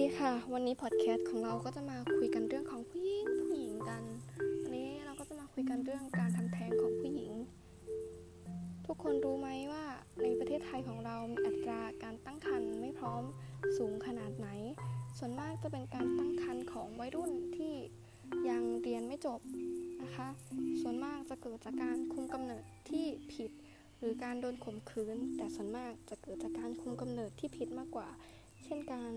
ดีค่ะ วันนี้พอดแคสต์ของเราก็จะมาคุยกันเรื่องของผู้หญิงผู้หญิงกันวันนี้เราก็จะมาคุยกันเรื่องการทำแท้งของผู้หญิง ทุกคนรู้ไหมว่าในประเทศไทยของเรามีอัตราการตั้งครรภ์ไม่พร้อมสูงขนาดไหน ส่วนมากจะเป็นการตั้งครรภ์ของวัยรุ่นที่ยังเรียนไม่จบนะคะ ส่วนมากจะเกิดจากการคุมกำเนิดที่ผิด หรือการโดนข่มขืน แต่ส่วนมากจะเกิดจากการคุมกำเนิดที่ผิดมากกว่า เช่นการ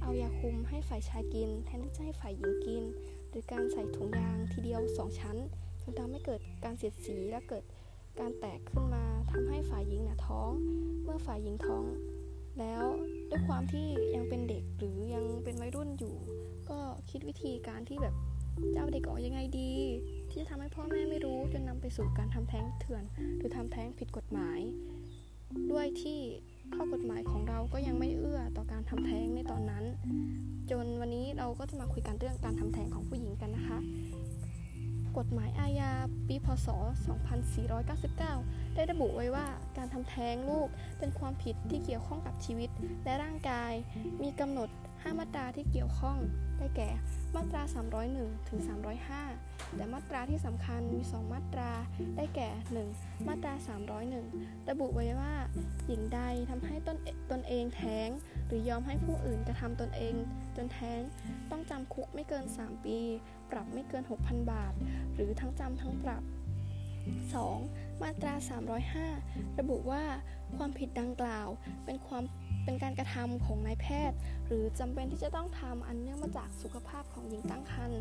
เอายาคุมให้ฝ่ายชายกิน แทนที่จะให้ฝ่ายหญิงกิน หรือการใส่ถุงยางทีเดียว 2 ชั้นจนทำให้เกิดการเสียดสีและเกิดการแตกขึ้นมาทำให้ฝ่ายหญิงหนะท้อง เมื่อฝ่ายหญิงท้อง แล้วด้วยความที่ยังเป็นเด็กหรือยังเป็นวัยรุ่นอยู่ ก็คิดวิธีการที่แบบจะเอาเด็กออกยังไงดี ที่จะทำให้พ่อแม่ไม่รู้จนนำไปสู่การทำแท้งเถื่อน หรือทำแท้งผิดกฎหมาย ด้วยที่ข้อกฎหมายของเราก็ยังไม่เอื้อต่อการทำแท้งในตอนนั้น จนวันนี้เราก็จะมาคุยกันเรื่องการทำแท้งของผู้หญิงกันนะคะ กฎหมายอาญาปีพศ 2499 ได้ระบุไว้ว่าการทำแท้งลูกเป็นความผิดที่เกี่ยวข้องกับชีวิตและร่างกาย มีกำหนด5มาตราที่เกี่ยวข้อง ได้แก่ มาตรา 301 ถึง 305 แต่มาตราที่สำคัญมี 2 มาตราได้แก่ 1. มาตรา 301 ระบุไว้ว่าหญิงใดทำให้ตนตนเองแท้ง หรือยอมให้ผู้อื่นกระทำตนเอง จนแท้ง ต้องจำคุกไม่เกิน 3 ปี ปรับไม่เกิน 6,000 บาท หรือทั้งจำทั้งปรับ 2. มาตรา 305 ระบุว่าความผิดดังกล่าวเป็นความเป็นการกระทำของนายแพทย์ หรือจำเป็นที่จะต้องทำอันเนื่องมาจากสุขภาพของหญิงตั้งครรภ์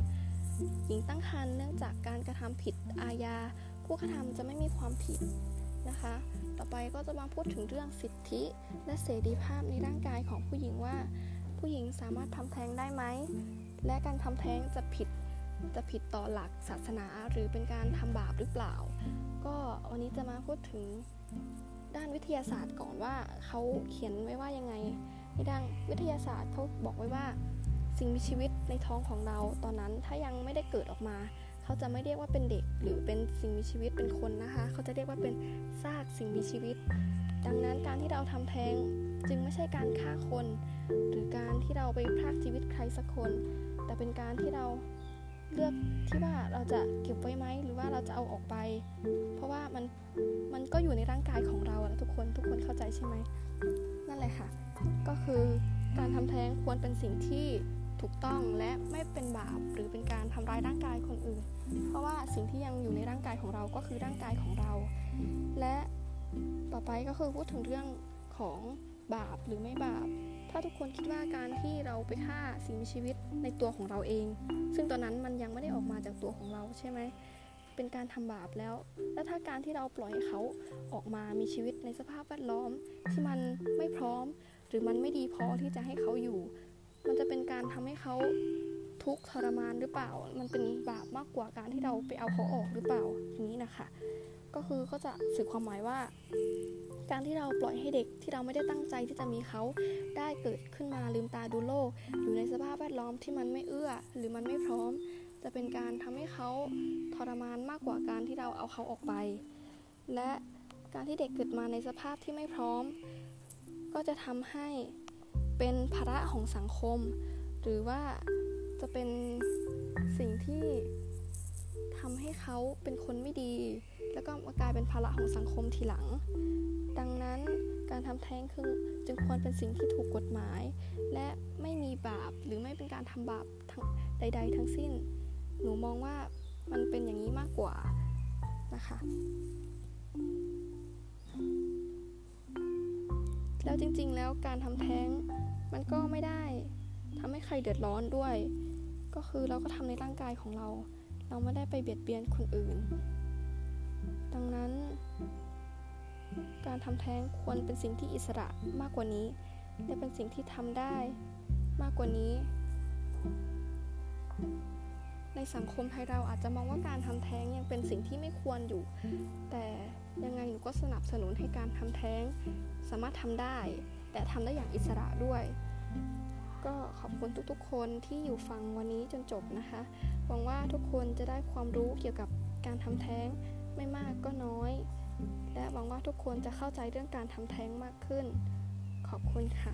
หญิงตั้งครรภ์เนื่องจากการกระทำผิดอาญา ผู้กระทำจะไม่มีความผิดนะคะ ต่อไปก็จะมาพูดถึงเรื่องสิทธิ และเสรีภาพในร่างกายของผู้หญิงว่า ผู้หญิงสามารถทำแท้งได้ไหม และการทำแท้งจะผิดจะผิดต่อหลักศาสนาหรือเป็นการทำบาปหรือเปล่า ก็วันนี้จะมาพูดถึงด้านวิทยาศาสตร์ก่อนว่าเขาเขียนไว้ว่ายังไงในด้านวิทยาศาสตร์เขาบอกไว้ว่า สิ่งมีชีวิตในท้องของเราตอนนั้นถ้ายังไม่ได้เกิดออกมา เขาจะไม่เรียกว่าเป็นเด็กหรือเป็นสิ่งมีชีวิตเป็นคนนะคะ เขาจะเรียกว่าเป็นซากสิ่งมีชีวิต ดังนั้นการที่เราทำแท้งจึงไม่ใช่การฆ่าคน หรือการที่เราไปพรากชีวิตใครสักคน แต่เป็นการที่เราเลือกที่ว่าเราจะเก็บไว้ไหมหรือว่าเราจะเอาออกไป เพราะว่ามันมันก็อยู่ในร่างกายของเราทุกคนทุกคนเข้าใจใช่ไหมนั่นแหละค่ะ ก็คือการทำแท้งควรเป็นสิ่งที่ ถูกต้องและไม่เป็นบาปหรือเป็นการทำร้ายร่างกายคนอื่น เพราะว่าสิ่งที่ยังอยู่ในร่างกายของเราก็คือร่างกายของเรา และต่อไปก็คือพูดถึงเรื่องของบาปหรือไม่บาป ถ้าทุกคนคิดว่าการที่เราไปฆ่าสิ่งมีชีวิตในตัวของเราเอง ซึ่งตอนนั้นมันยังไม่ได้ออกมาจากตัวของเราใช่ไหมเป็นการทำบาปแล้ว แล้วถ้าการที่เราปล่อยให้เขาออกมามีชีวิตในสภาพแวดล้อม ที่มันไม่พร้อม หรือมันไม่ดีพอที่จะให้เขาอยู่ มันจะเป็นการทำให้เขาทุกข์ทรมานหรือเปล่า มันเป็นบาปมากกว่าการที่เราไปเอาเขาออกหรือเปล่าอย่างนี้นะคะ ก็คือก็จะสื่อความหมายว่า การที่เราปล่อยให้เด็กที่เราไม่ได้ตั้งใจที่จะมีเขาได้เกิดขึ้นมาลืมตาดูโลก อยู่ในสภาพแวดล้อมที่มันไม่เอื้อ หรือมันไม่พร้อม จะเป็นการทำให้เขาทรมานมากกว่าการที่เราเอาเขาออกไป และการที่เด็กเกิดมาในสภาพที่ไม่พร้อม ก็จะทำให้ เป็นภาระของสังคม หรือว่าจะเป็นสิ่งที่ทำให้เขาเป็นคนไม่ดี แล้วก็มากลายเป็นภาระของสังคมทีหลัง ดังนั้นการทำแท้งคือจึงควรเป็นสิ่งที่ถูกกฎหมาย และไม่มีบาปหรือไม่เป็นการทำบาปใด ๆ ทั้งสิ้น หนูมองว่ามันเป็นอย่างนี้มากกว่านะคะ แล้วจริงๆ แล้วการทำแท้งมันก็ไม่ได้ทำให้ใครเดือดร้อนด้วย ก็คือเราก็ทำในร่างกายของเรา เราไม่ได้ไปเบียดเบียนคนอื่น ดังนั้น การทำแท้งควรเป็นสิ่งที่อิสระมากกว่านี้และเป็นสิ่งที่ทำได้มากกว่านี้ ในสังคมไทยเราอาจจะมองว่าการทำแท้งยังเป็นสิ่งที่ไม่ควรอยู่ แต่ยังไงหนูก็สนับสนุนให้การทำแท้งสามารถทำได้ แต่ทำได้อย่างอิสระด้วย ก็ขอบคุณทุกๆ คนที่อยู่ฟังวันนี้จนจบนะคะ หวังว่าทุกคนจะได้ความรู้เกี่ยวกับการทำแท้งไม่มากก็น้อย และหวังว่าทุกคนจะเข้าใจเรื่องการทำแท้งมากขึ้น ขอบคุณค่ะ